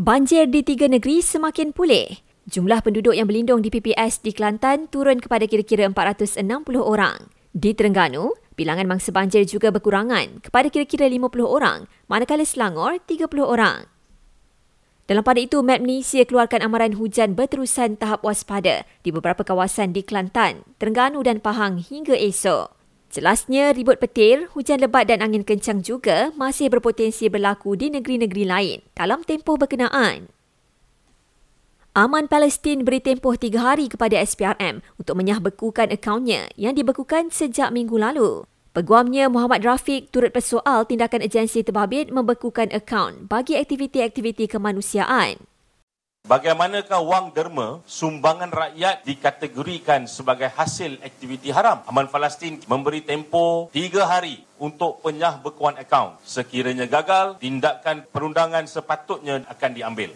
Banjir di tiga negeri semakin pulih. Jumlah penduduk yang berlindung di PPS di Kelantan turun kepada kira-kira 460 orang. Di Terengganu, bilangan mangsa banjir juga berkurangan kepada kira-kira 50 orang, manakala Selangor 30 orang. Dalam pada itu, Met Malaysia keluarkan amaran hujan berterusan tahap waspada di beberapa kawasan di Kelantan, Terengganu dan Pahang hingga esok. Jelasnya, ribut petir, hujan lebat dan angin kencang juga masih berpotensi berlaku di negeri-negeri lain dalam tempoh berkenaan. Aman Palestin beri tempoh tiga hari kepada SPRM untuk menyahbekukan akaunnya yang dibekukan sejak minggu lalu. Peguamnya Muhammad Rafiq turut bersoal tindakan agensi terbabit membekukan akaun bagi aktiviti-aktiviti kemanusiaan. Bagaimanakah wang derma sumbangan rakyat dikategorikan sebagai hasil aktiviti haram? Aman Palestin memberi tempoh tiga hari untuk penyah bekuan akaun. Sekiranya gagal, tindakan perundangan sepatutnya akan diambil.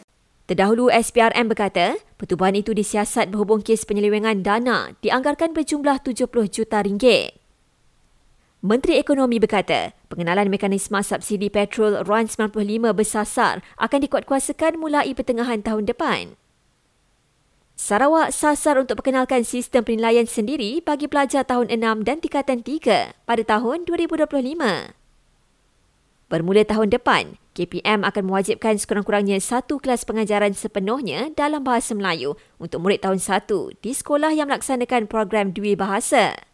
Terdahulu SPRM berkata, pertubuhan itu disiasat berhubung kes penyelewengan dana dianggarkan berjumlah 70 juta ringgit. Menteri Ekonomi berkata, pengenalan mekanisme subsidi petrol RON 95 bersasar akan dikuatkuasakan mulai pertengahan tahun depan. Sarawak sasar untuk perkenalkan sistem penilaian sendiri bagi pelajar tahun 6 dan tingkatan 3 pada tahun 2025. Bermula tahun depan, KPM akan mewajibkan sekurang-kurangnya satu kelas pengajaran sepenuhnya dalam bahasa Melayu untuk murid tahun 1 di sekolah yang melaksanakan program Dwi Bahasa.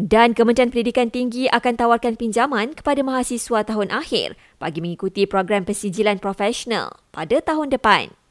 Dan Kementerian Pendidikan Tinggi akan tawarkan pinjaman kepada mahasiswa tahun akhir bagi mengikuti program persijilan profesional pada tahun depan.